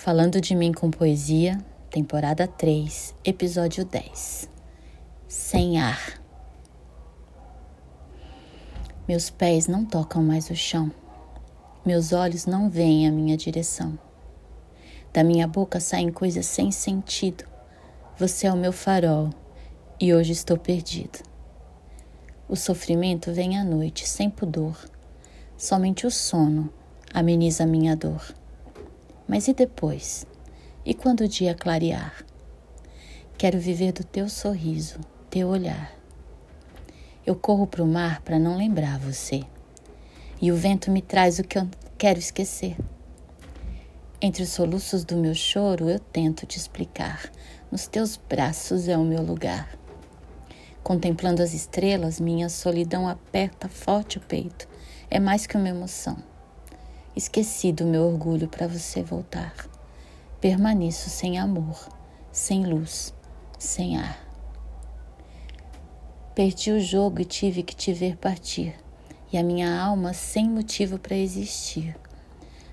Falando de mim com poesia, temporada 3, episódio 10. Sem ar. Meus pés não tocam mais o chão. Meus olhos não veem a minha direção. Da minha boca saem coisas sem sentido. Você é o meu farol e hoje estou perdido. O sofrimento vem à noite sem pudor. Somente o sono ameniza minha dor. Mas e depois? E quando o dia clarear? Quero viver do teu sorriso, teu olhar. Eu corro para o mar para não lembrar você. E o vento me traz o que eu quero esquecer. Entre os soluços do meu choro, eu tento te explicar. Nos teus braços é o meu lugar. Contemplando as estrelas, minha solidão aperta forte o peito. É mais que uma emoção. Esqueci do meu orgulho para você voltar. Permaneço sem amor, sem luz, sem ar. Perdi o jogo e tive que te ver partir, e a minha alma sem motivo para existir.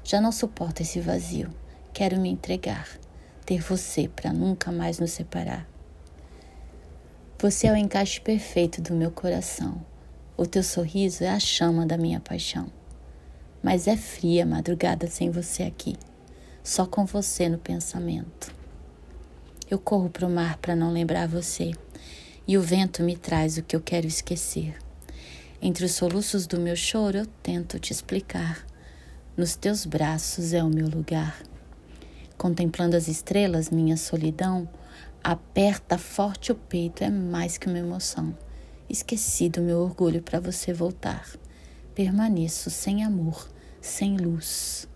Já não suporto esse vazio, quero me entregar, ter você para nunca mais nos separar. Você é o encaixe perfeito do meu coração. O teu sorriso é a chama da minha paixão mas é fria a madrugada sem você aqui, só com você no pensamento. Eu corro para o mar para não lembrar você, e o vento me traz o que eu quero esquecer. Entre os soluços do meu choro eu tento te explicar. Nos teus braços é o meu lugar. Contemplando as estrelas, minha solidão aperta forte o peito, é mais que uma emoção. Esqueci do meu orgulho para você voltar. Permaneço sem amor, sem luz,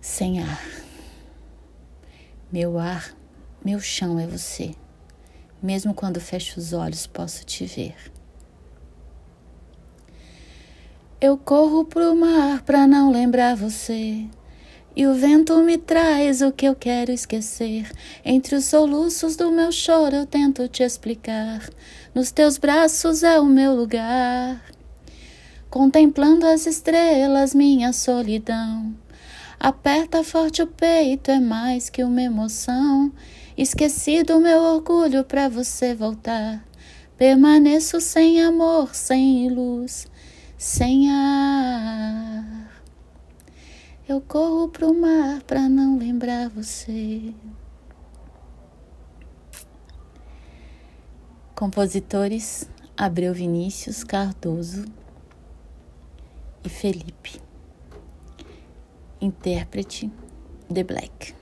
sem ar. Meu ar, meu chão é você. Mesmo quando fecho os olhos, posso te ver. Eu corro pro mar pra não lembrar você. E o vento me traz o que eu quero esquecer. Entre os soluços do meu choro eu tento te explicar. Nos teus braços é o meu lugar contemplando as estrelas, minha solidão. Aperta forte o peito, é mais que uma emoção. Esqueci do meu orgulho para você voltar. Permaneço sem amor, sem luz, sem ar. Eu corro pro mar para não lembrar você. Compositores Abreu Vinícius Cardoso e Felipe. Intérprete The Black.